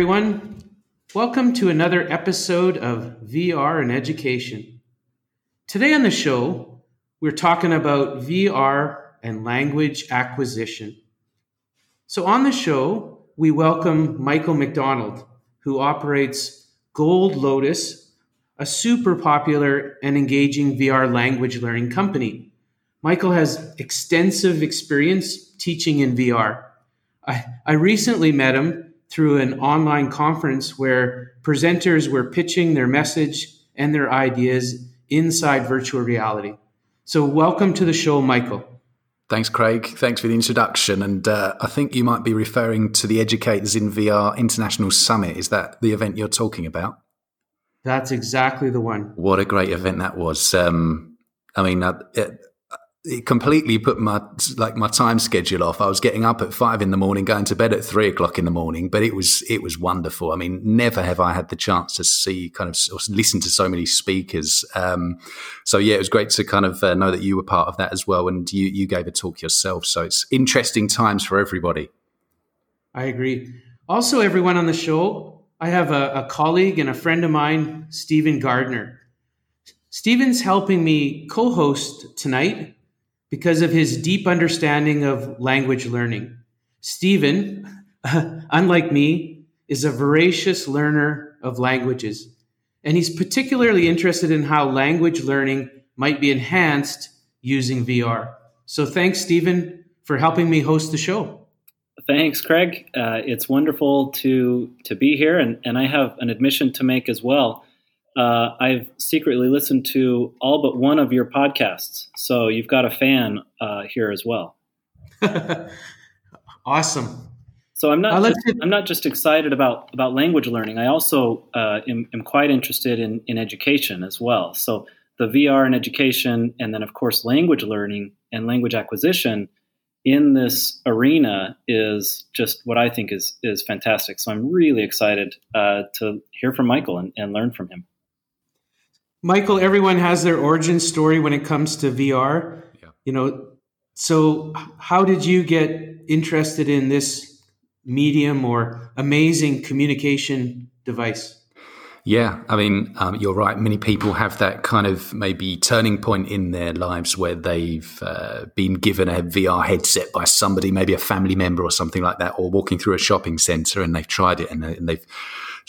everyone. Welcome to another episode of VR in Education. Today on the show, we're talking about VR and language acquisition. So, on the show, we welcome Michael McDonald, who operates Gold Lotus, a super popular and engaging VR language learning company. Michael has extensive experience teaching in VR. I, I recently met him through an online conference where presenters were pitching their message and their ideas inside virtual reality. So, welcome to the show, Michael. Thanks, Craig. Thanks for the introduction. And uh, I think you might be referring to the Educators in VR International Summit. Is that the event you're talking about? That's exactly the one. What a great event that was. Um, I mean, uh, it, it completely put my like my time schedule off. I was getting up at five in the morning, going to bed at three o'clock in the morning. But it was it was wonderful. I mean, never have I had the chance to see kind of listen to so many speakers. Um, so yeah, it was great to kind of uh, know that you were part of that as well, and you you gave a talk yourself. So it's interesting times for everybody. I agree. Also, everyone on the show, I have a, a colleague and a friend of mine, Stephen Gardner. Stephen's helping me co-host tonight because of his deep understanding of language learning. Stephen, unlike me, is a voracious learner of languages, and he's particularly interested in how language learning might be enhanced using VR. So thanks, Stephen, for helping me host the show. Thanks, Craig. Uh, it's wonderful to to be here, and, and I have an admission to make as well uh, I've secretly listened to all but one of your podcasts. So you've got a fan uh, here as well. awesome. So I'm not. Just, I'm not just excited about about language learning. I also uh, am, am, quite interested in in education as well. So the VR and education, and then of course language learning and language acquisition in this arena is just what I think is is fantastic. So I'm really excited uh, to hear from Michael and, and learn from him. Michael, everyone has their origin story when it comes to VR. Yeah. You know, so how did you get interested in this medium or amazing communication device? Yeah, I mean, um, you're right. Many people have that kind of maybe turning point in their lives where they've uh, been given a VR headset by somebody, maybe a family member or something like that, or walking through a shopping center and they've tried it and, and they've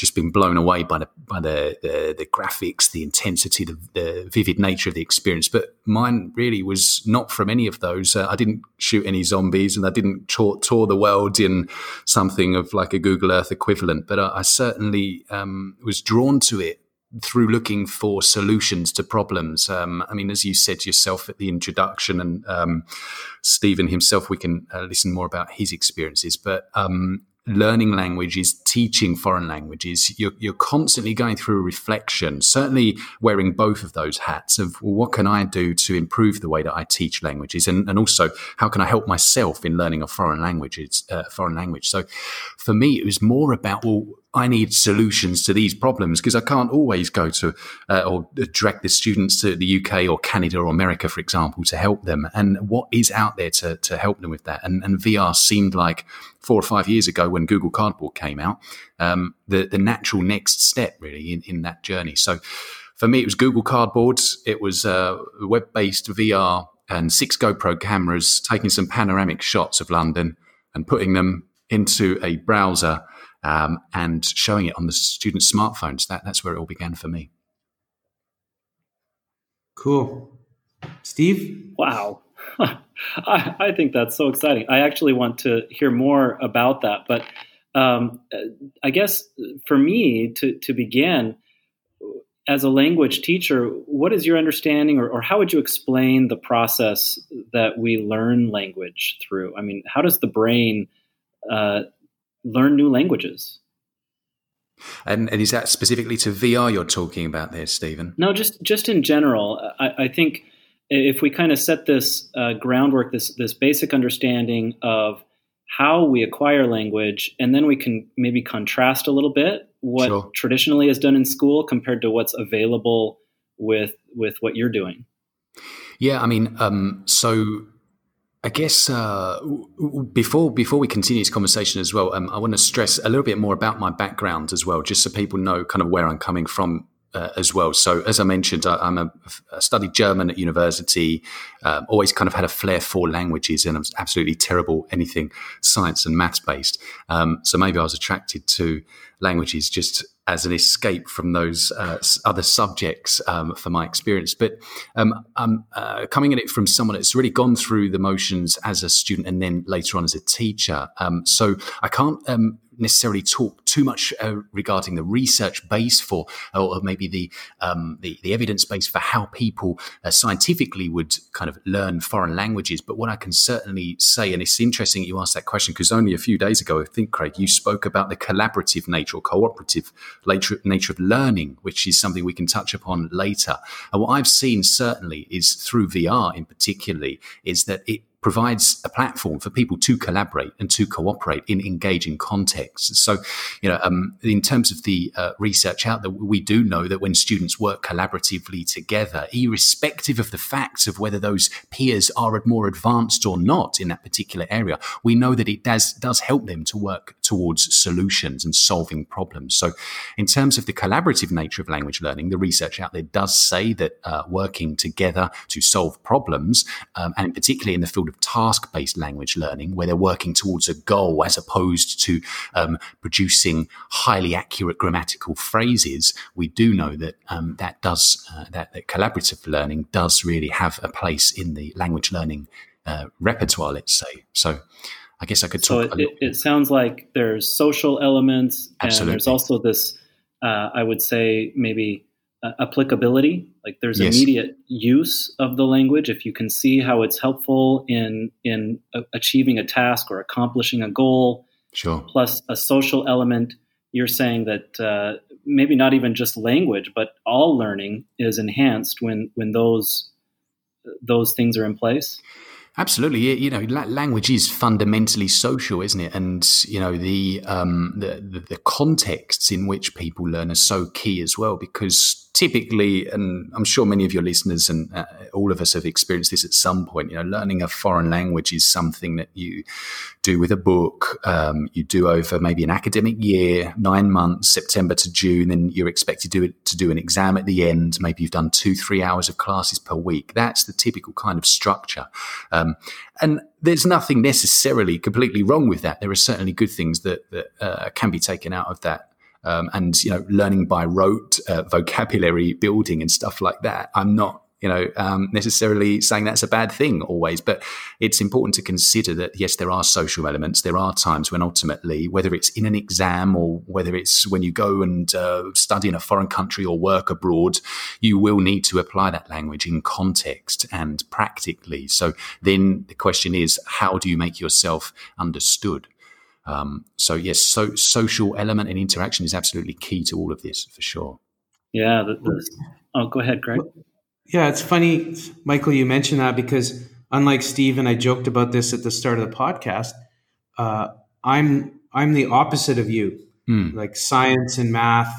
just been blown away by the by the the, the graphics, the intensity, the, the, vivid nature of the experience. But mine really was not from any of those. Uh, I didn't shoot any zombies, and I didn't tour, tour, the world in something of like a Google Earth equivalent. But I, I certainly um, was drawn to it through looking for solutions to problems. Um, I mean, as you said yourself at the introduction, and um, Stephen himself, we can uh, listen more about his experiences. But um, learning language is teaching foreign languages, you're, you're constantly going through reflection, certainly wearing both of those hats of well, what can I do to improve the way that I teach languages? And, and also, how can I help myself in learning a foreign language? It's uh, foreign language. So for me, it was more about, well, I need solutions to these problems because I can't always go to uh, or direct the students to the UK or Canada or America, for example, to help them. And what is out there to, to help them with that? And, and VR seemed like four or five years ago when Google Cardboard came out, um, the, the natural next step really in, in that journey. So for me, it was Google Cardboard. It was uh, web based VR and six GoPro cameras taking some panoramic shots of London and putting them into a browser um, and showing it on the students' smartphones. That, that's where it all began for me. Cool. Steve? Wow. I, I, think that's so exciting. I actually want to hear more about that. But um, I guess for me to, to begin, as a language teacher, what is your understanding, or, or, how would you explain the process that we learn language through? I mean, how does the brain uh, learn new languages. And, and, is that specifically to VR you're talking about there, Stephen? No, just just in general. I, I think if we kind of set this uh, groundwork, this this basic understanding of how we acquire language, and then we can maybe contrast a little bit what sure. traditionally is done in school compared to what's available with with what you're doing. Yeah, I mean, um, so I guess uh, before before we continue this conversation as well, um, I want to stress a little bit more about my background as well, just so people know kind of where I'm coming from uh, as well. So, as I mentioned, I, am studied German at university. Um, always kind of had a flair for languages, and I was absolutely terrible anything science and maths based. Um, so maybe I was attracted to languages just as an escape from those uh, other subjects um, for my experience. But um, I'm uh, coming at it from someone that's really gone through the motions as a student and then later on as a teacher. Um, so I can't um, necessarily talk too much uh, regarding the research base for, or maybe the um, the, the, evidence base for how people uh, scientifically would kind of learn foreign languages. But what I can certainly say, and it's interesting you asked that question because only a few days ago, I think, Craig, you spoke about the collaborative nature or cooperative nature of learning, which is something we can touch upon later. And what I've seen certainly is through VR in particularly is that it provides a platform for people to collaborate and to cooperate in engaging contexts. So, you know, um, in terms of the uh, research out there, we do know that when students work collaboratively together, irrespective of the facts of whether those peers are more advanced or not in that particular area, we know that it does does help them to work towards solutions and solving problems. So, in terms of the collaborative nature of language learning, the research out there does say that uh, working together to solve problems, um, and particularly in the field of task based language learning, where they're working towards a goal as opposed to um, producing highly accurate grammatical phrases, we do know that um, that does uh, that, that, collaborative learning does really have a place in the language learning uh, repertoire. Let's say so. I guess I could talk. So it, it, sounds like there's social elements, Absolutely. and there's also this. Uh, I would say maybe uh, applicability like there's yes. immediate use of the language if you can see how it's helpful in in uh, achieving a task or accomplishing a goal sure plus a social element you're saying that uh, maybe not even just language but all learning is enhanced when when those those things are in place Absolutely, you know, language is fundamentally social, isn't it? And you know, the um, the, the, the contexts in which people learn are so key as well, because typically, and I'm sure many of your listeners and uh, all of us have experienced this at some point. You know, learning a foreign language is something that you do with a book. Um, you do over maybe an academic year, nine months, September to June, and you're expected to do, it, to do an exam at the end. Maybe you've done two, three hours of classes per week. That's the typical kind of structure. Um, and there's nothing necessarily completely wrong with that. There are certainly good things that, that uh, can be taken out of that um, and you know learning by rote, uh, vocabulary building, and stuff like that. I'm not you know um, necessarily saying that's a bad thing always, but it's important to consider that yes, there are social elements. There are times when ultimately, whether it's in an exam or whether it's when you go and uh, study in a foreign country or work abroad, you will need to apply that language in context and practically. So then the question is, how do you make yourself understood? Um, so yes, so social element and interaction is absolutely key to all of this for sure. Yeah. The, the, oh, go ahead, Greg. Yeah, it's funny, Michael. You mentioned that because unlike Steve and I joked about this at the start of the podcast, uh, I'm I'm the opposite of you. Mm. Like science and math,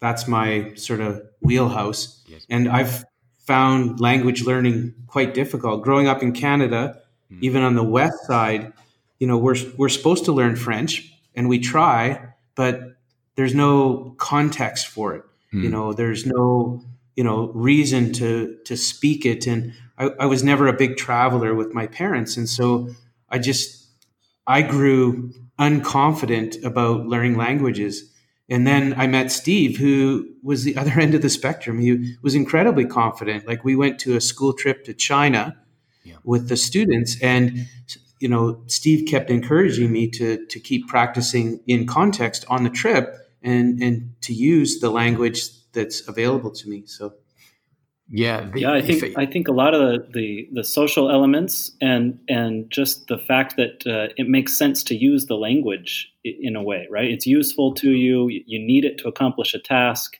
that's my sort of wheelhouse, yes. and I've found language learning quite difficult. Growing up in Canada, mm. even on the west side, you know we're we're supposed to learn French and we try, but there's no context for it. Mm. You know, there's no you know reason to to speak it, and I, I was never a big traveler with my parents, and so I just I grew unconfident about learning languages. And then I met Steve, who was the other end of the spectrum. He was incredibly confident. Like we went to a school trip to China yeah. with the students, and you know, Steve kept encouraging me to to keep practicing in context on the trip and and to use the language that's available to me. So yeah, the, yeah, I think it, I think a lot of the, the, the social elements and and just the fact that uh, it makes sense to use the language in a way, right? It's useful to you. You need it to accomplish a task.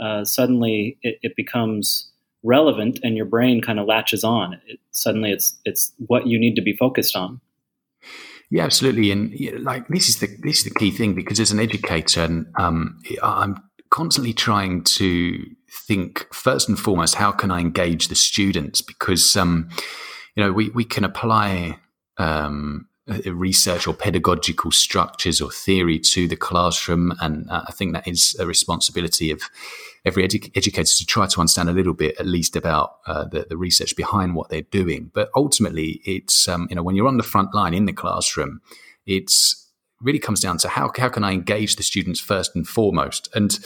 Uh, suddenly, it, it becomes relevant and your brain kind of latches on. It, suddenly it's it's what you need to be focused on. Yeah absolutely. And like this is the this is the key thing because as an educator and um, i'm constantly trying to think first and foremost how can i engage the students? Because um, you know, we, we can apply um, research or pedagogical structures or theory to the classroom. And uh, I think that is a responsibility of every edu- educator to try to understand a little bit, at least, about uh, the, the, research behind what they're doing. But ultimately, it's, um, you know, when you're on the front line in the classroom, it's really comes down to how, how can I engage the students first and foremost? And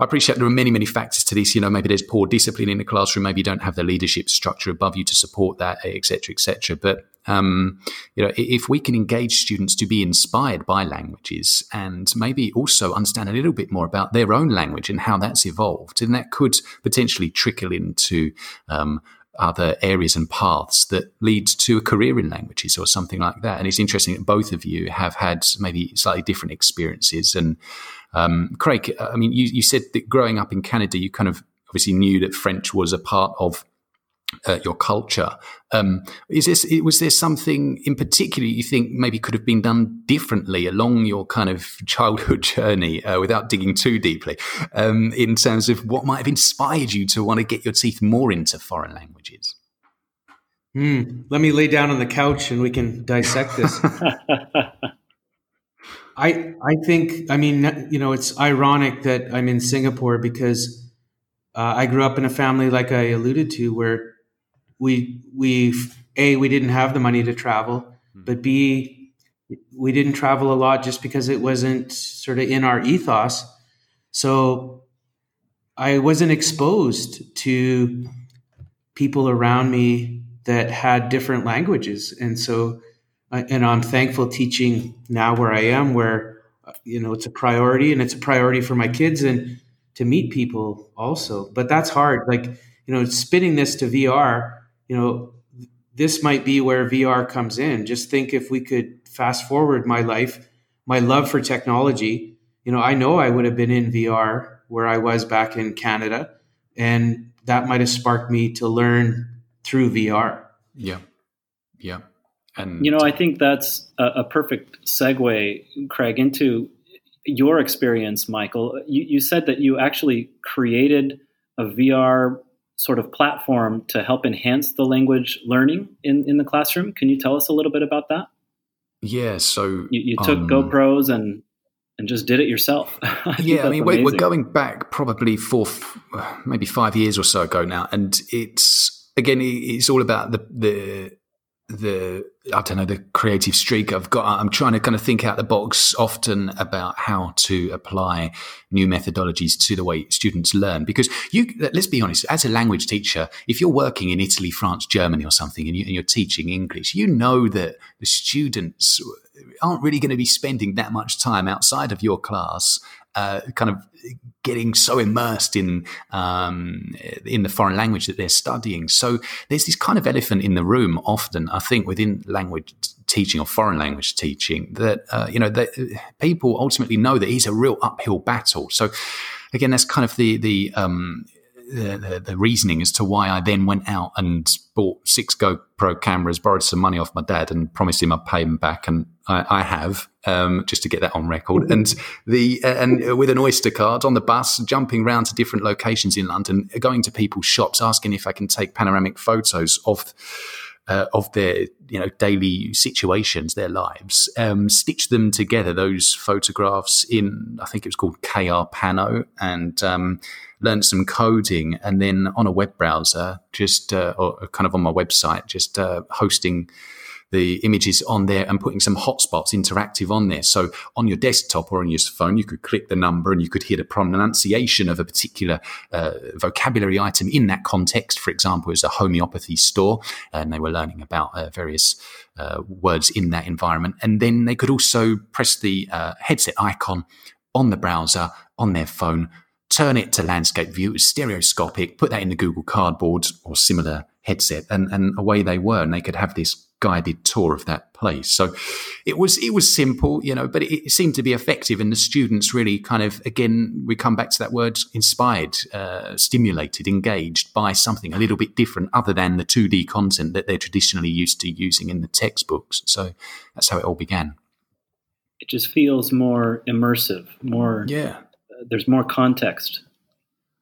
I appreciate there are many, many factors to this. You know, maybe there's poor discipline in the classroom. Maybe you don't have the leadership structure above you to support that, et cetera, et cetera. But, um, you know, if we can engage students to be inspired by languages and maybe also understand a little bit more about their own language and how that's evolved, then that could potentially trickle into, um, other areas and paths that lead to a career in languages or something like that. And it's interesting that both of you have had maybe slightly different experiences. And um, Craig, I mean, you, you said that growing up in Canada, you kind of obviously knew that French was a part of uh, your culture. Um, is this was there something in particular you think maybe could have been done differently along your kind of childhood journey uh, without digging too deeply um, in terms of what might have inspired you to want to get your teeth more into foreign languages? Mm, let me lay down on the couch and we can dissect this. I I think I mean you know it's ironic that I'm in Singapore because uh, I grew up in a family like I alluded to where we we a we didn't have the money to travel, mm-hmm. but b we didn't travel a lot just because it wasn't sort of in our ethos. So I wasn't exposed to people around me that had different languages, and so uh, and I'm thankful teaching now where I am, where uh, you know it's a priority, and it's a priority for my kids and to meet people also. But that's hard. Like you know, spinning this to VR you know, this might be where VR comes in. Just think if we could fast forward my life, my love for technology. You know, I know I would have been in VR where I was back in Canada, and that might have sparked me to learn through VR. Yeah, yeah, and you know, I think that's a, a perfect segue, Craig, into your experience, Michael. You, you said that you actually created a VR sort of platform to help enhance the language learning in, in the classroom. Can you tell us a little bit about that? Yeah, so you, you took um, GoPros and and just did it yourself. I yeah, I mean, we're, we're, going back probably four, maybe five years or so ago now, and it's again, it's all about the the the I don't know the creative streak I've got. I'm trying to kind of think out the box often about how to apply new methodologies to the way students learn. Because you, let's be honest, as a language teacher, if you're working in Italy, France, Germany, or something, and, you, are teaching English, you know that the students aren't really going to be spending that much time outside of your class uh, kind of getting so immersed in um, in the foreign language that they're studying. So there's this kind of elephant in the room. Often, I think within language teaching or foreign language teaching, that uh, you know that people ultimately know that it's a real uphill battle. So again, that's kind of the the um, the, the, reasoning as to why I then went out and bought six GoPro cameras, borrowed some money off my dad, and promised him I'd pay him back, and I, have um, just to get that on record. And the uh, and with an Oyster card on the bus, jumping around to different locations in London, going to people's shops, asking if I can take panoramic photos of uh, of their you know daily situations, their lives, um, stitch them together. Those photographs in I think it was called krpano, and um, learned some coding, and then on a web browser, just uh, or kind of on my website, just uh, hosting the images on there and putting some hotspots interactive on there. So on your desktop or on your phone, you could click the number and you could hear the pronunciation of a particular uh, vocabulary item in that context. For example, as a homeopathy store, and they were learning about uh, various uh, words in that environment. And then they could also press the uh, headset icon on the browser on their phone turn it to landscape view, stereoscopic, put that in the Google Cardboard or similar headset, and, and away they were. And they could have this guided tour of that place. So it was it was simple, you know, but it, it, seemed to be effective, and the students really kind of again we come back to that word inspired, uh, stimulated, engaged by something a little bit different other than the two D content that they're traditionally used to using in the textbooks. So that's how it all began. It just feels more immersive, more yeah. Uh, there's more context.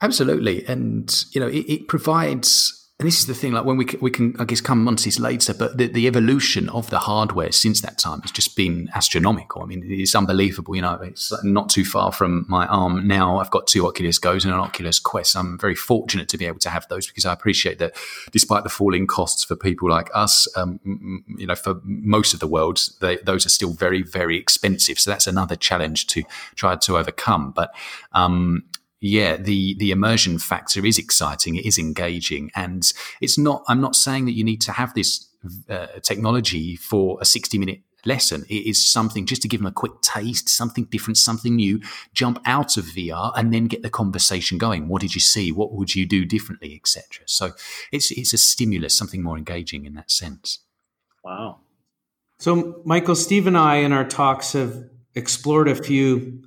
Absolutely, and you know it, it provides and this is the thing, like when we we can, I guess, come months later, but the, the evolution of the hardware since that time has just been astronomical. I mean, it's unbelievable. You know, it's not too far from my arm now. I've got two Oculus Goes and an Oculus Quest. I'm very fortunate to be able to have those because I appreciate that, despite the falling costs for people like us, um, you know, for most of the world, they, those are still very, very expensive. So that's another challenge to try to overcome. But um, yeah, the the immersion factor is exciting. It is engaging, and it's not. I'm not saying that you need to have this uh, technology for a 60 minute lesson. It is something just to give them a quick taste, something different, something new. Jump out of VR and then get the conversation going. What did you see? What would you do differently, etc. So it's it's a stimulus, something more engaging in that sense. Wow. So Michael, Steve, and I in our talks have explored a few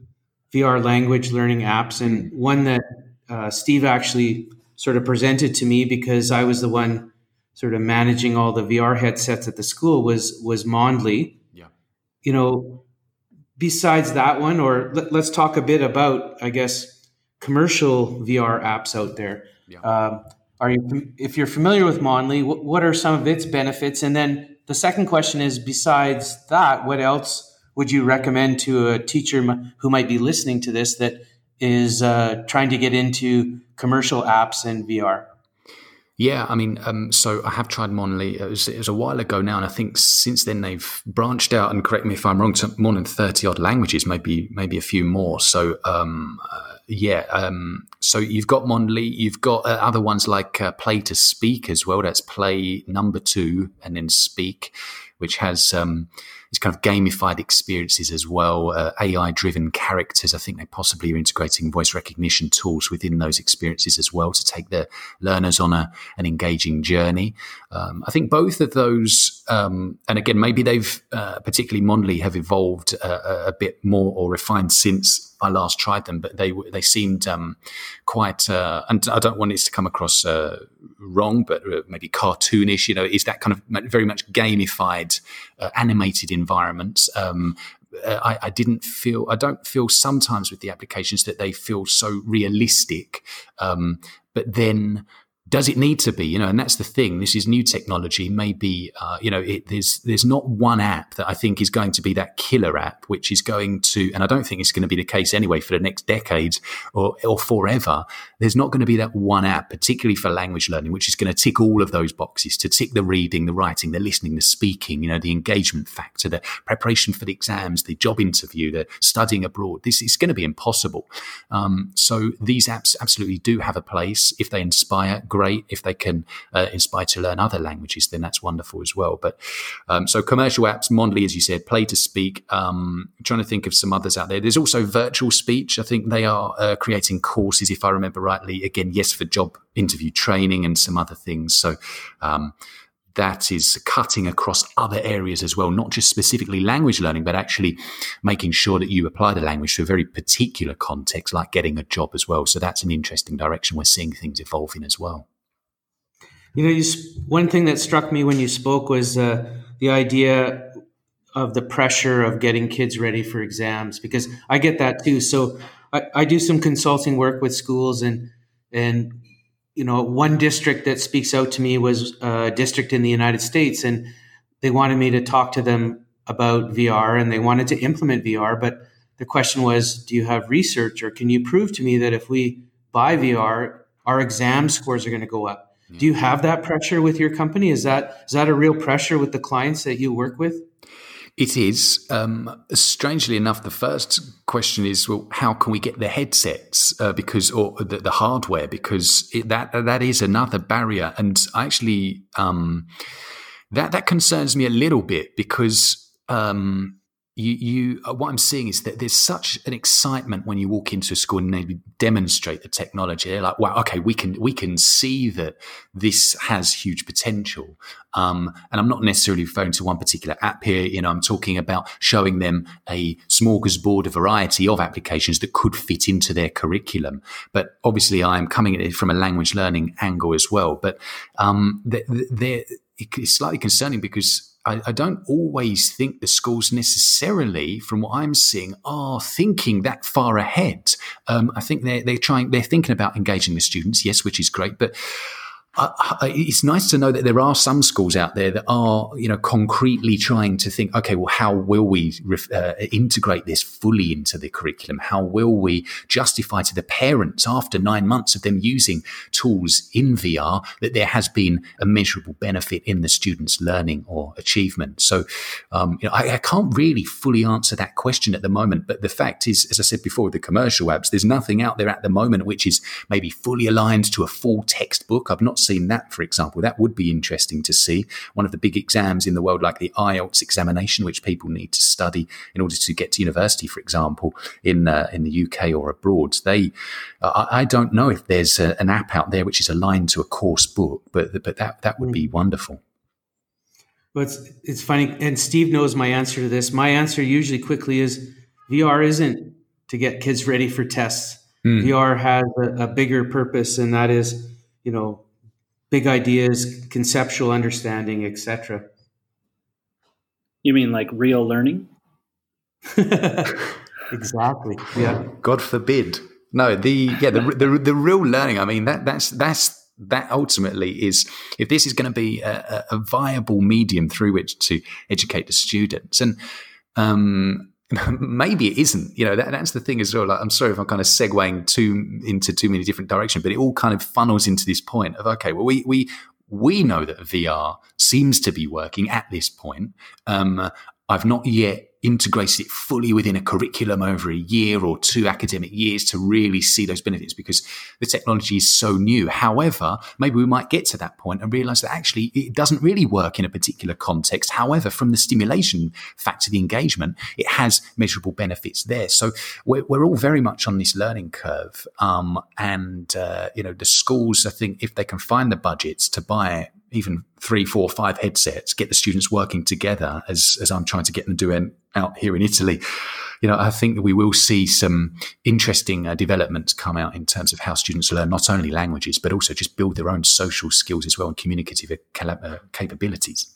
VR language learning apps, and one that uh, Steve actually sort of presented to me because I was the one sort of managing all the VR headsets at the school was was Mondly. Yeah. You know, besides that one, or let, us talk a bit about, I guess, commercial VR apps out there. Yeah. Um, are you, if you're familiar with Mondly, what, what are some of its benefits? And then the second question is, besides that, what else would you recommend to a teacher who might be listening to this that is uh, trying to get into commercial apps and VR? Yeah, I mean, um, so I have tried Mondly. It was, it was, a while ago now, and I think since then they've branched out. And correct me if I'm wrong, to more than thirty odd languages, maybe maybe a few more. So um, uh, yeah, um, so you've got Mondly, you've got uh, other ones like uh, Play to Speak as well. That's Play number two and then Speak, which has um, these kind of gamified experiences as well, uh, AI driven characters. I think they possibly are integrating voice recognition tools within those experiences as well to take the learners on a, an engaging journey. Um, I think both of those, um, and again, maybe they've uh, particularly Mondly have evolved uh, a bit more or refined since I last tried them, but they they seemed um, quite. Uh, and I don't want this to come across uh, wrong, but uh, maybe cartoonish. You know, is that kind of very much gamified, uh, animated environments. Um, uh, I, I, didn't feel. I don't feel sometimes with the applications that they feel so realistic. Um, but then does it need to be? You know and that's the thing. This is new technology. Maybe uh, you know it, there's there's not one app that i think is going to be that killer app which is going to and i don't think it's going to be the case anyway for the next decades or, or forever. There's not going to be that one app particularly for language learning which is going to tick all of those boxes to tick the reading the writing the listening the speaking you know the engagement factor the preparation for the exams the job interview the studying abroad. This is going to be impossible. Um, so these apps absolutely do have a place if they inspire great. If they can uh, inspire to learn other languages, then that's wonderful as well. But um, so commercial apps, Mondly, as you said, Play to Speak. Um, trying to think of some others out there. There's also Virtual Speech. I think they are uh, creating courses, if I remember rightly. Again, yes, for job interview training and some other things. So. Um, that is cutting across other areas as well, not just specifically language learning, but actually making sure that you apply the language to a very particular context, like getting a job as well. So that's an interesting direction we're seeing things evolving as well. You know, you, one thing that struck me when you spoke was uh, the idea of the pressure of getting kids ready for exams, because I get that too. So I, I do some consulting work with schools, and and you know, one district that speaks out to me was a district in the United States, and they wanted me to talk to them about VR, and they wanted to implement VR, but the question was, do you have research, or can you prove to me that if we buy VR, our exam scores are going to go up? Do you have that pressure with your company? Is that is that a real pressure with the clients that you work with? It is. Um, strangely enough, the first question is, well, how can we get the headsets uh, because or the, the hardware because it, that that is another barrier, and actually um, that that concerns me a little bit because um, you, you uh, what I'm seeing is that there's such an excitement when you walk into a school and they demonstrate the technology. They're like, wow, okay, we can we can see that this has huge potential. Um, and I'm not necessarily referring to one particular app here. You know, I'm talking about showing them a smorgasbord, a variety of applications that could fit into their curriculum. But obviously, I am coming at it from a language learning angle as well. But um, they're, they're, it's slightly concerning because I, I, don't always think the schools necessarily, from what I'm seeing, are thinking that far ahead. Um, I think they're they're trying they're thinking about engaging the students, yes, which is great, but it's nice to know that there are some schools out there that are, you know, concretely trying to think, okay, well, how will we uh, integrate this fully into the curriculum? How will we justify to the parents after nine months of them using tools in VR that there has been a measurable benefit in the students' learning or achievement? So, um, you know, I, I can't really fully answer that question at the moment. But the fact is, as I said before, with the commercial apps, there's nothing out there at the moment which is maybe fully aligned to a full textbook. I've not seen that, for example. That would be interesting to see. One of the big exams in the world, like the IELTS examination, which people need to study in order to get to university, for example, in uh, in the UK or abroad. They, uh, I don't know if there's a, an app out there which is aligned to a course book, but but that that would be hmm. wonderful. Well, it's it's funny, and Steve knows my answer to this. My answer usually quickly is VR isn't to get kids ready for tests. Mm. VR has a, a, bigger purpose, and that is, you know, big ideas, conceptual understanding, etc. You mean like real learning? exactly. Yeah. God forbid. No, the yeah the, the the real learning. I mean that that's that's that ultimately is if this is going to be a, a viable medium through which to educate the students and um, maybe it isn't. You know, that, that's the thing as well. Like, I'm sorry if I'm kind of segueing too into too many different directions, but it all kind of funnels into this point of okay, well, we we we know that VR seems to be working at this point. Um, I've not yet integrated it fully within a curriculum over a year or two academic years to really see those benefits because the technology is so new. However, maybe we might get to that point and realize that actually it doesn't really work in a particular context. However, from the stimulation factor, the engagement, it has measurable benefits there. So we're, we're all very much on this learning curve. Um, and, uh, you know, the schools, I think if they can find the budgets to buy even three, four, five headsets, get the students working together as, as I'm trying to get them doing out here in Italy. You know, I think that we will see some interesting uh, developments come out in terms of how students learn not only languages, but also just build their own social skills as well and communicative uh, capabilities.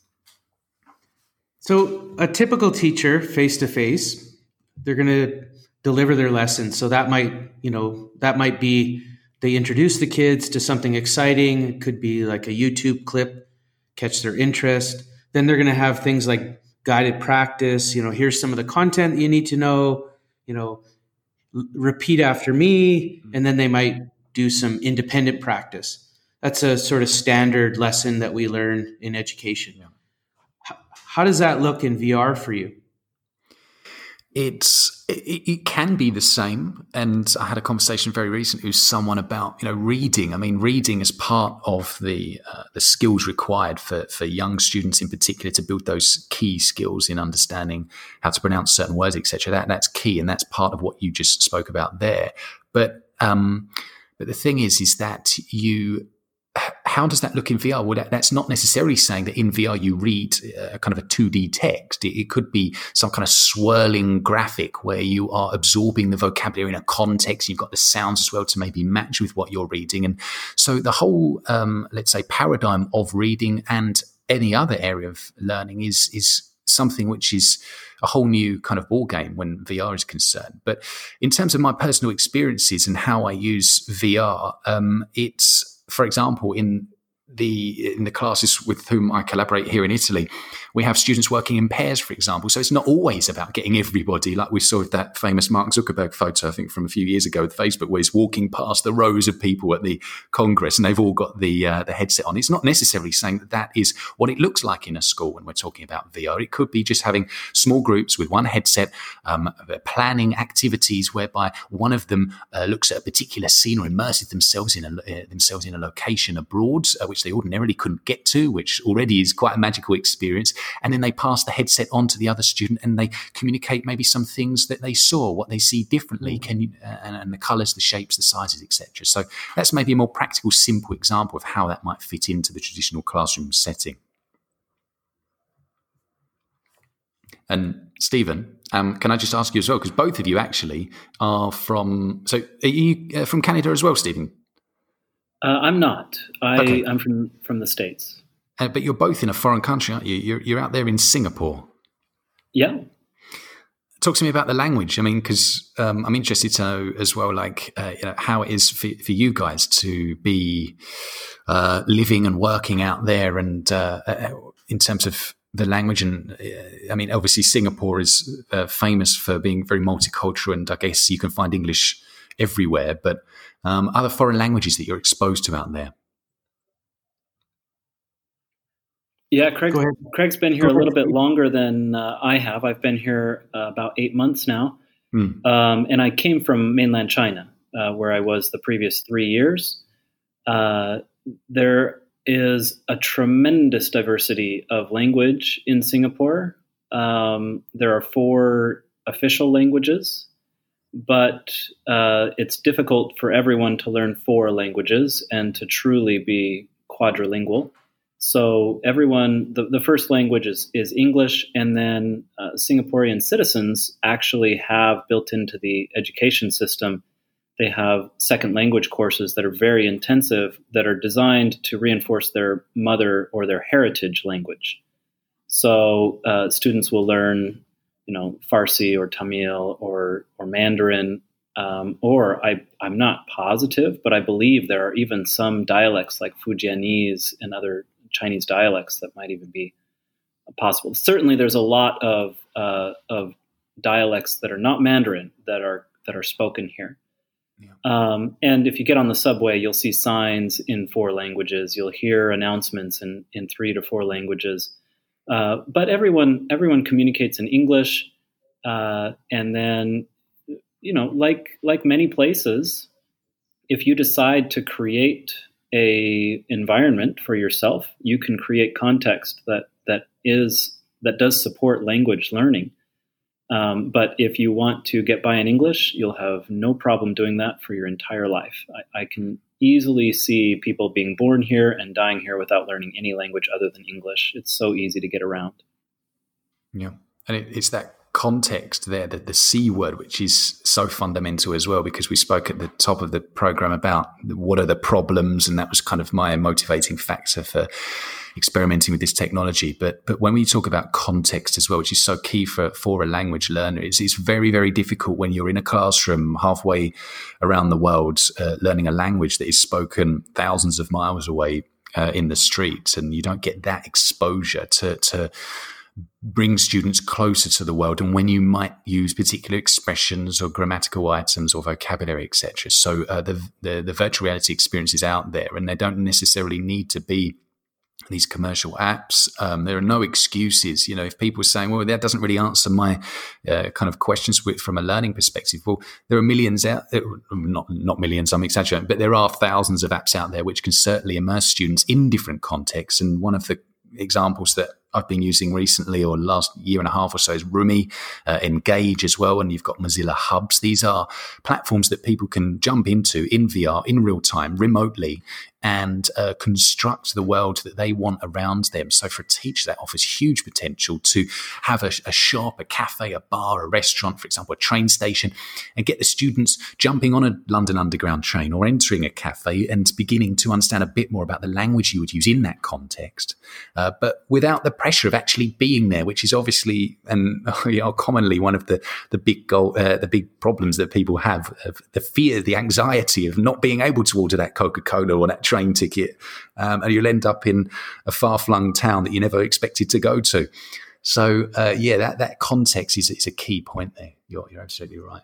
So, a typical teacher face to face, they're going to deliver their lesson. So that might, you know, that might be they introduce the kids to something exciting. It could be like a YouTube clip, catch their interest. Then they're going to have things like guided practice. You know, here's some of the content that you need to know. You know, l- repeat after me, mm-hmm. and then they might do some independent practice. That's a sort of standard lesson that we learn in education. Yeah. How, how does that look in VR for you? It's it, it, can be the same. And i had a conversation very recently with someone about you know reading. I mean reading is part of the uh, the skills required for for young students in particular to build those key skills in understanding how to pronounce certain words etc that that's key and that's part of what you just spoke about there. But um but the thing is is that you how does that look in VR? Well, that, that's not necessarily saying that in VR you read a uh, kind of a 2D text. It, it, could be some kind of swirling graphic where you are absorbing the vocabulary in a context. You've got the sounds as well to maybe match with what you're reading. And so the whole, um, let's say, paradigm of reading and any other area of learning is is something which is a whole new kind of ball game when VR is concerned. But in terms of my personal experiences and how I use VR, um, it's for example, in the in the classes with whom I collaborate here in Italy, we have students working in pairs, for example. So it's not always about getting everybody, like we saw with that famous Mark Zuckerberg photo, I think from a few years ago with Facebook, where he's walking past the rows of people at the Congress and they've all got the uh, the headset on. It's not necessarily saying that that is what it looks like in a school when we're talking about VR. It could be just having small groups with one headset, um, planning activities whereby one of them uh, looks at a particular scene or immerses themselves in a uh, themselves in a location abroad, uh, which they ordinarily couldn't get to, which already is quite a magical experience and then they pass the headset on to the other student and they communicate maybe some things that they saw, what they see differently, mm. can you, uh, and, and, the colors, the shapes, the sizes, etc. So that's maybe a more practical, simple example of how that might fit into the traditional classroom setting. And Stephen, um, can I just ask you as well, because both of you actually are from. So, are you uh, from Canada as well, Stephen? Uh, I'm not. I, okay. I'm from from the states. Uh, but you're both in a foreign country, aren't you? You're, you're out there in Singapore. Yeah. Talk to me about the language. I mean, because um, I'm interested to know as well, like, uh, you know, how it is for, for you guys to be uh, living and working out there, and uh, uh, in terms of the language and uh, I mean, obviously Singapore is uh, famous for being very multicultural, and I guess you can find English everywhere. But um, other foreign languages that you're exposed to out there. Yeah, Craig, Craig's been here a little bit longer than uh, I have. I've been here uh, about eight months now, mm. um, and I came from mainland China, uh, where I was the previous three years. Uh, there is a tremendous diversity of language in Singapore. Um, there are four official languages, but uh, it's difficult for everyone to learn four languages and to truly be quadrilingual. So everyone, the, the first language is, is English, and then uh, Singaporean citizens actually have built into the education system they have second language courses that are very intensive that are designed to reinforce their mother or their heritage language. So uh, students will learn, you know, Farsi or Tamil or or Mandarin, um, or I I'm not positive, but I believe there are even some dialects like Fujianese and other Chinese dialects that might even be possible. Certainly, there's a lot of uh, of dialects that are not Mandarin that are that are spoken here. Um, and if you get on the subway, you'll see signs in four languages. You'll hear announcements in, in three to four languages. Uh, but everyone everyone communicates in English, uh, and then you know, like like many places, if you decide to create a environment for yourself, you can create context that that is that does support language learning. Um, but if you want to get by in English, you'll have no problem doing that for your entire life. I, I, can easily see people being born here and dying here without learning any language other than English. It's so easy to get around. Yeah. And it, it's that context there, the, the C word, which is so fundamental as well, because we spoke at the top of the program about what are the problems, and that was kind of my motivating factor for experimenting with this technology. But but when we talk about context as well, which is so key for for a language learner, it's, it's very very difficult when you're in a classroom halfway around the world uh, learning a language that is spoken thousands of miles away uh, in the streets, and you don't get that exposure to to bring students closer to the world and when you might use particular expressions or grammatical items or vocabulary etc so uh, the, the, the virtual reality experience is out there and they don't necessarily need to be these commercial apps. Um, there are no excuses. You know, if people are saying, well, that doesn't really answer my uh, kind of questions from a learning perspective, well, there are millions out there, not, not millions, I'm exaggerating, but there are thousands of apps out there which can certainly immerse students in different contexts. And one of the examples that I've been using recently or last year and a half or so is Rumii, uh, Engage as well, and you've got Mozilla Hubs. These are platforms that people can jump into in VR in real time, remotely, and uh, construct the world that they want around them. So for a teacher, that offers huge potential to have a, a, shop, a cafe, a bar, a restaurant, for example, a train station, and get the students jumping on a London Underground train or entering a cafe and beginning to understand a bit more about the language you would use in that context, uh, but without the pressure of actually being there, which is obviously and commonly one of the the big goal, uh, the big problems that people have, the fear, the anxiety of not being able to order that Coca Cola or that train ticket, um, and you'll end up in a far flung town that you never expected to go to. So uh, yeah, that that context is is a key point there. You're you're absolutely right.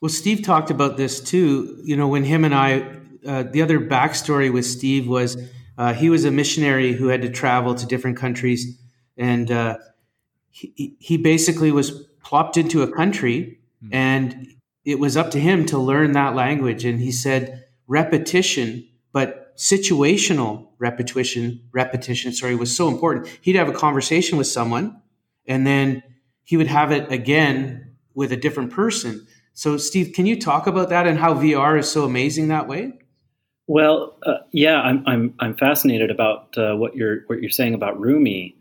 Well, Steve talked about this too. You know, when him and I, uh, the other backstory with Steve was uh, he was a missionary who had to travel to different countries, and uh, he, he basically was plopped into a country, mm-hmm. and it was up to him to learn that language. And he said repetition situational repetition repetition sorry was so important. He'd have a conversation with someone and then he would have it again with a different person. So steve can you talk about that and how vr is so amazing that way? Well uh, yeah i'm i'm i'm fascinated about uh, what you're what you're saying about rumii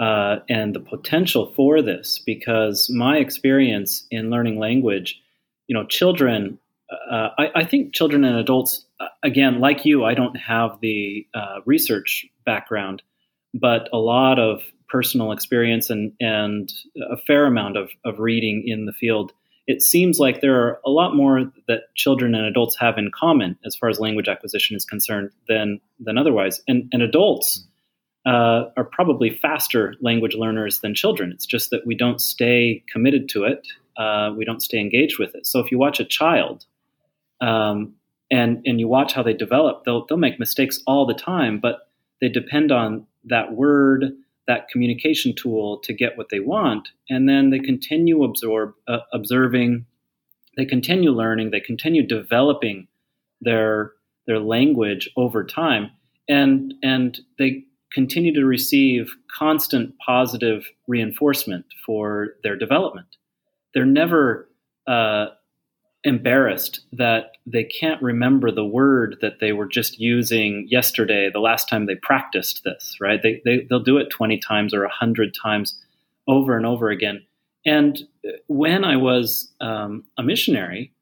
uh, and the potential for this because my experience in learning language you know children uh, I, I, think children and adults, again, like you, I don't have the uh, research background, but a lot of personal experience and, and a fair amount of, of reading in the field it seems like there are a lot more that children and adults have in common as far as language acquisition is concerned than than otherwise. And, and adults uh, are probably faster language learners than children. It's just that we don't stay committed to it. Uh, we don't stay engaged with it. So if you watch a child um, and and you watch how they develop, they'll they'll make mistakes all the time, but they depend on that word that communication tool to get what they want, and then they continue absorb uh, observing, they continue learning, they continue developing their their language over time, and and they continue to receive constant positive reinforcement for their development. They're never uh, embarrassed that they can't remember the word that they were just using yesterday, the last time they practiced this, right? They, they, they'll do it 20 times or 100 times over and over again. And when I was um, a missionary,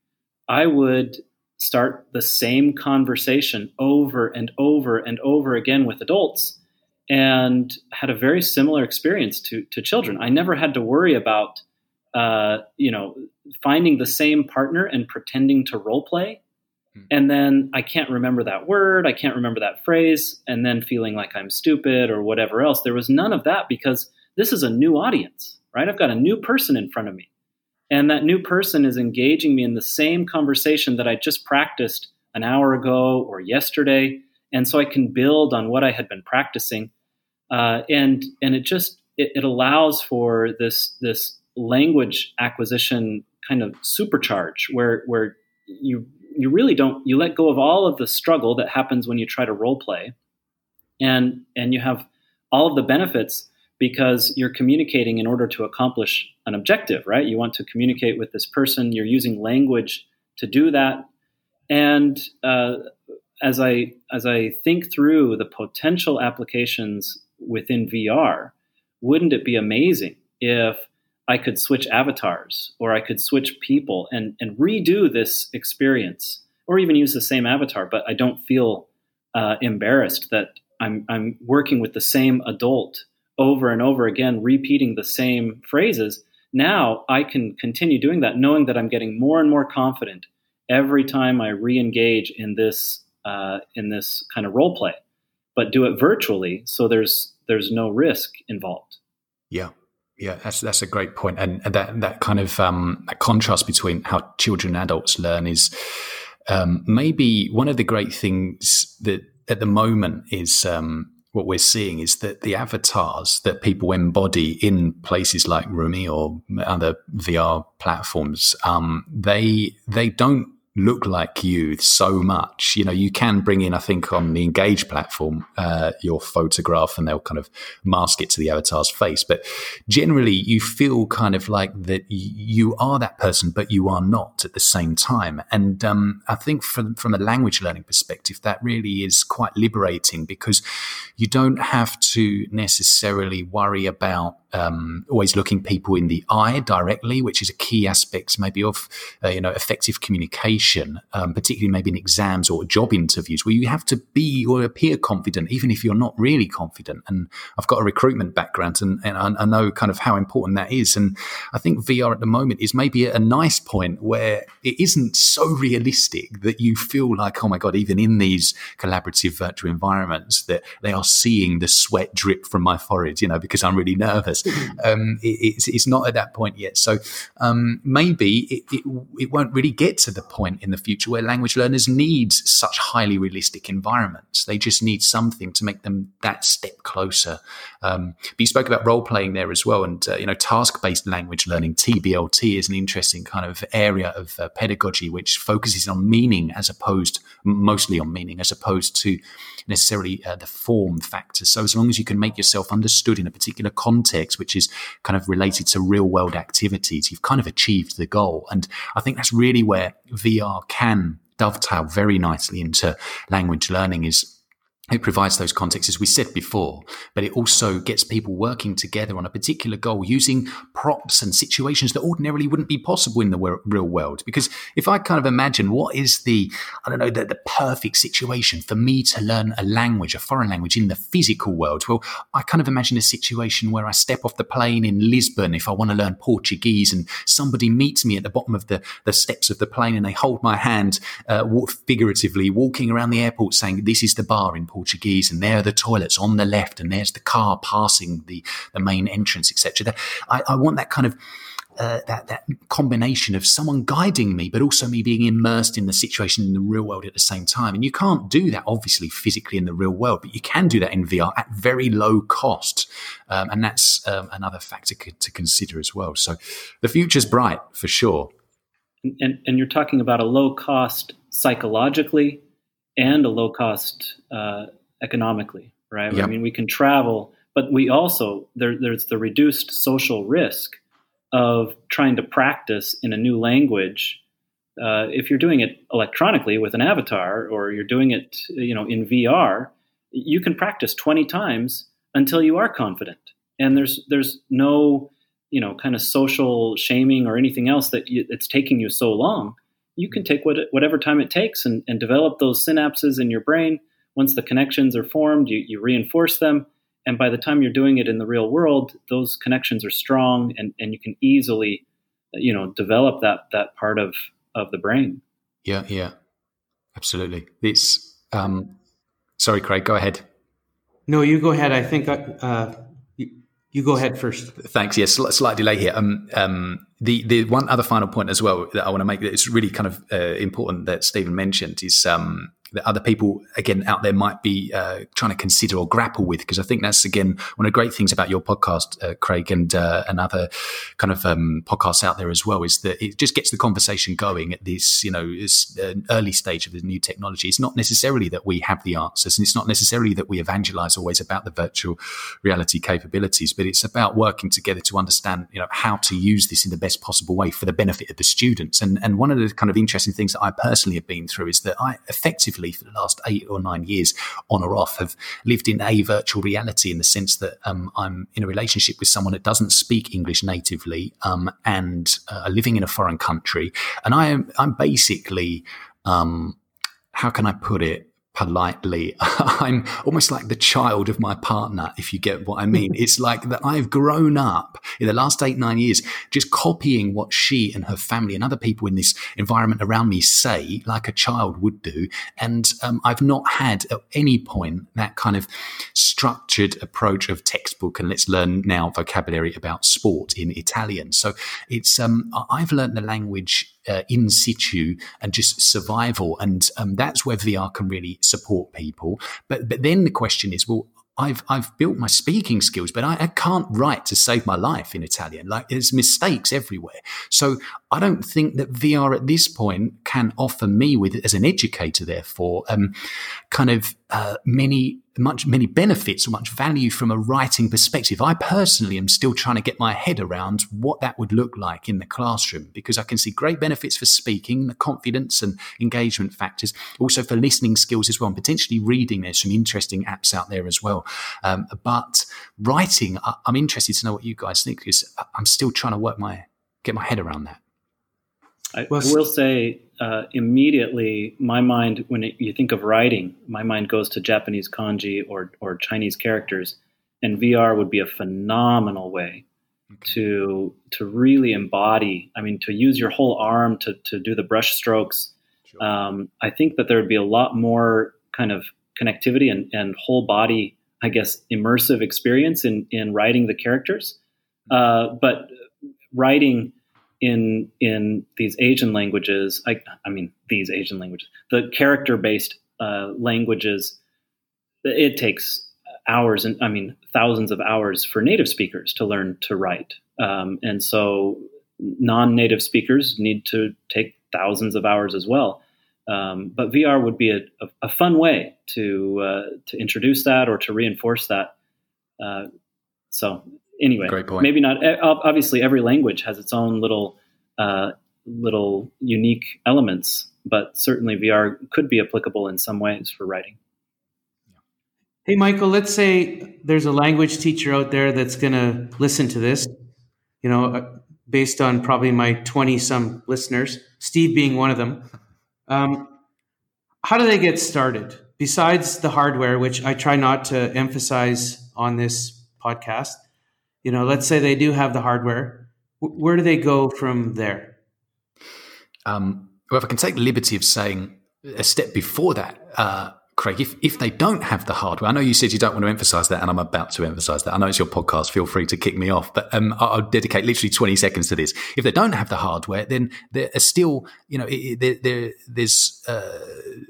I would start the same conversation over and over and over again with adults and had a very similar experience to, to children. I never had to worry about uh, you know, finding the same partner and pretending to role play. Hmm. And then I can't remember that word, I can't remember that phrase, and then feeling like I'm stupid or whatever else. There was none of that because this is a new audience, right? I've got a new person in front of me. And that new person is engaging me in the same conversation that I just practiced an hour ago or yesterday. And so I can build on what I had been practicing. Uh, and and it just it, it allows for this this language acquisition kind of supercharge where where you you really don't you let go of all of the struggle that happens when you try to role play and and you have all of the benefits because you're communicating in order to accomplish an objective right? You want to communicate with this person. You're using language to do that. And uh, as i as i think through the potential applications within vr wouldn't it be amazing if I could switch avatars or I could switch people and, and redo this experience or even use the same avatar, but I don't feel uh, embarrassed that I'm, I'm working with the same adult over and over again, repeating the same phrases. Now I can continue doing that, knowing that I'm getting more and more confident every time I re-engage in this uh, in this kind of role play, but do it virtually, so there's there's no risk involved. Yeah, yeah, that's that's a great point, and, that that kind of um, that contrast between how children and adults learn is um, maybe one of the great things that at the moment is um, what we're seeing is that the avatars that people embody in places like Rumii or other VR platforms, um, they they don't look like you so much. You know, you can bring in, I think, on the Engage platform, uh, your photograph and they'll kind of mask it to the avatar's face. But generally, you feel kind of like that you are that person, but you are not at the same time. And um, I think from, from a language learning perspective, that really is quite liberating because you don't have to necessarily worry about um, always looking people in the eye directly, which is a key aspect maybe of uh, you know effective communication, um, particularly maybe in exams or job interviews, where you have to be or appear confident, even if you're not really confident. And I've got a recruitment background, and, and I, I, know kind of how important that is. And I think VR at the moment is maybe a nice point where it isn't so realistic that you feel like, oh my god, even in these collaborative virtual environments, that they are seeing the sweat drip from my forehead, you know, because I'm really nervous. Um, it, it's, it's, not at that point yet. So um, maybe it, it, it, won't really get to the point in the future where language learners need such highly realistic environments. They just need something to make them that step closer. Um, but you spoke about role playing there as well, and uh, you know, task based language learning (TBLT) is an interesting kind of area of uh, pedagogy which focuses on meaning as opposed mostly on meaning as opposed to necessarily uh, the form factors. So as long as you can make yourself understood in a particular context, which is kind of related to real world activities, you've kind of achieved the goal. And I think that's really where VR can dovetail very nicely into language learning is it provides those contexts, as we said before, but it also gets people working together on a particular goal using props and situations that ordinarily wouldn't be possible in the real world. Because if I kind of imagine what is the, I don't know, the, the perfect situation for me to learn a language, a foreign language in the physical world, well, I kind of imagine a situation where I step off the plane in Lisbon if I want to learn Portuguese and somebody meets me at the bottom of the, the steps of the plane and they hold my hand, uh, figuratively, walking around the airport saying, this is the bar in Portuguese, and there are the toilets on the left, and there's the car passing the, the main entrance, etc. I, I want that kind of uh, that that combination of someone guiding me, but also me being immersed in the situation in the real world at the same time. And you can't do that obviously physically in the real world, but you can do that in VR at very low cost, um, and that's um, another factor to consider as well. So the future's bright for sure. And, and you're talking about a low cost psychologically and a low cost uh, economically, right? Yep. I mean, we can travel, but we also there, there's the reduced social risk of trying to practice in a new language. Uh, if you're doing it electronically with an avatar, or you're doing it, you know, in VR, you can practice 20 times until you are confident, and there's there's no you know kind of social shaming or anything else that you, it's taking you so long you can take what, whatever time it takes and, and, develop those synapses in your brain. Once the connections are formed, you, you, reinforce them. And by the time you're doing it in the real world, those connections are strong and, and you can easily, you know, develop that, that part of, of the brain. Yeah, yeah, absolutely. It's, um, sorry, Craig, go ahead. No, you go ahead. I think, uh, you, go ahead first. Thanks. Yes, yeah, slight delay here. Um, um, the the one other final point as well that I want to make that is really kind of uh, important that Stephen mentioned is um, that other people again out there might be uh, trying to consider or grapple with because I think that's again one of the great things about your podcast, uh, Craig, and uh, and other kind of um, podcasts out there as well is that it just gets the conversation going at this you know this, uh, early stage of the new technology. It's not necessarily that we have the answers, and it's not necessarily that we evangelize always about the virtual reality capabilities, but it's about working together to understand you know how to use this in the best possible way for the benefit of the students. And and one of the kind of interesting things that I personally have been through is that I effectively for the last eight or nine years, on or off, have lived in a virtual reality in the sense that um, I'm in a relationship with someone that doesn't speak English natively um, and uh, living in a foreign country. And I am, I'm basically, um, how can I put it? Politely. I'm almost like the child of my partner, if you get what I mean. it's like that I've grown up in the last eight, nine years, just copying what she and her family and other people in this environment around me say, like a child would do. And um, I've not had at any point that kind of structured approach of textbook and let's learn now vocabulary about sport in Italian. So it's, um, I've learned the language uh, in situ and just survival. And um, that's where VR can really support people. But but then the question is, well, I've I've built my speaking skills, but I, I, can't write to save my life in Italian. Like there's mistakes everywhere. So I don't think that VR at this point can offer me with as an educator, therefore, um, kind of uh, many much many benefits or much value from a writing perspective. I personally am still trying to get my head around what that would look like in the classroom because I can see great benefits for speaking, the confidence and engagement factors, also for listening skills as well, and potentially reading. There's some interesting apps out there as well. Um, but writing, I, I'm interested to know what you guys think because I'm still trying to work my get my head around that. I, I will say uh, immediately, my mind, when it, you think of writing, my mind goes to Japanese kanji or, or Chinese characters, and VR would be a phenomenal way okay. to to really embody. I mean, to use your whole arm to to do the brush strokes. Sure. Um, I think that there would be a lot more kind of connectivity and, and whole body, I guess, immersive experience in in writing the characters. Mm-hmm. Uh, but writing in in these Asian languages, I, I mean these Asian languages, the character based uh, languages, it takes hours and I mean thousands of hours for native speakers to learn to write, um, and so non-native speakers need to take thousands of hours as well. Um, but VR would be a, a, a fun way to uh, to introduce that or to reinforce that. Uh, so anyway, Great point. maybe not. Obviously, every language has its own little uh, little unique elements, but certainly VR could be applicable in some ways for writing. Hey, Michael, let's say there's a language teacher out there that's going to listen to this, you know, uh, based on probably my 20 some listeners, Steve being one of them. Um, how do they get started? Besides the hardware, which I try not to emphasize on this podcast, you know, let's say they do have the hardware. where do they go from there? Um, well, if I can take the liberty of saying a step before that, uh, Craig, if, if they don't have the hardware, I know you said you don't want to emphasize that, and I'm about to emphasize that. I know it's your podcast. Feel free to kick me off, but um, I'll dedicate literally 20 seconds to this. If they don't have the hardware, then there are still, you know, there, there, there's uh,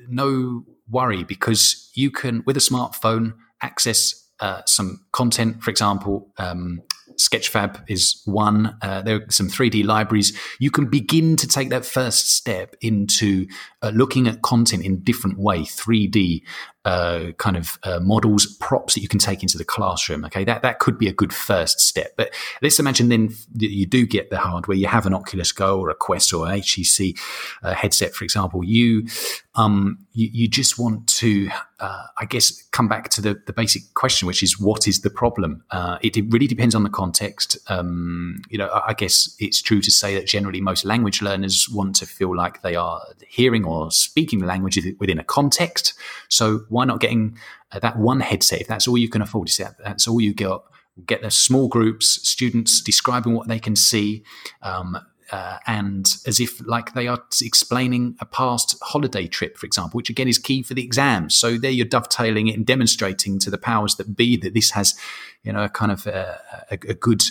no worry because you can, with a smartphone, access uh, some content. For example, um, Sketchfab is one. Uh, there are some 3D libraries. You can begin to take that first step into uh, looking at content in different way, 3D uh, kind of uh, models, props that you can take into the classroom. Okay, that that could be a good first step. But let's imagine then that you do get the hardware. You have an Oculus Go or a Quest or an HTC uh, headset, for example. You um, you, you just want to, uh, I guess, come back to the, the basic question, which is what is the problem? Uh, it, it, really depends on the context. Um, you know, I, I guess it's true to say that generally most language learners want to feel like they are hearing or speaking the language within a context. So why not getting uh, that one headset if that's all you can afford? That that's all you got? Get the small groups, students describing what they can see. Um, uh, and as if like they are explaining a past holiday trip, for example, which again is key for the exams. So there you're dovetailing it and demonstrating to the powers that be that this has, you know, a kind of a, a, a good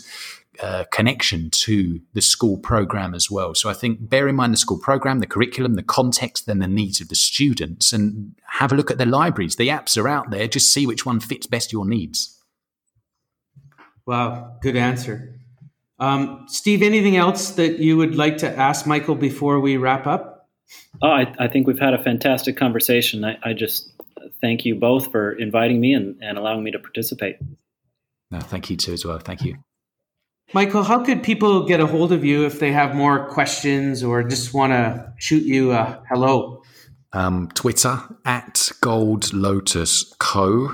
uh, connection to the school program as well. So I think bear in mind the school program, the curriculum, the context, and the needs of the students, and have a look at the libraries. The apps are out there. Just see which one fits best your needs. Wow, good answer. Um, Steve, anything else that you would like to ask Michael before we wrap up? Oh, I, I think we've had a fantastic conversation. I, I, just thank you both for inviting me and, and allowing me to participate. No, thank you too as well. Thank you. Michael, how could people get a hold of you if they have more questions or just want to shoot you a hello? Um, Twitter at Gold Lotus Co.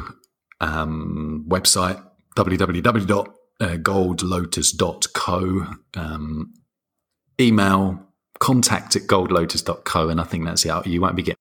Um, website www.goldlotus.co. Um, email contact at goldlotus.co. And I think that's it. You won't be getting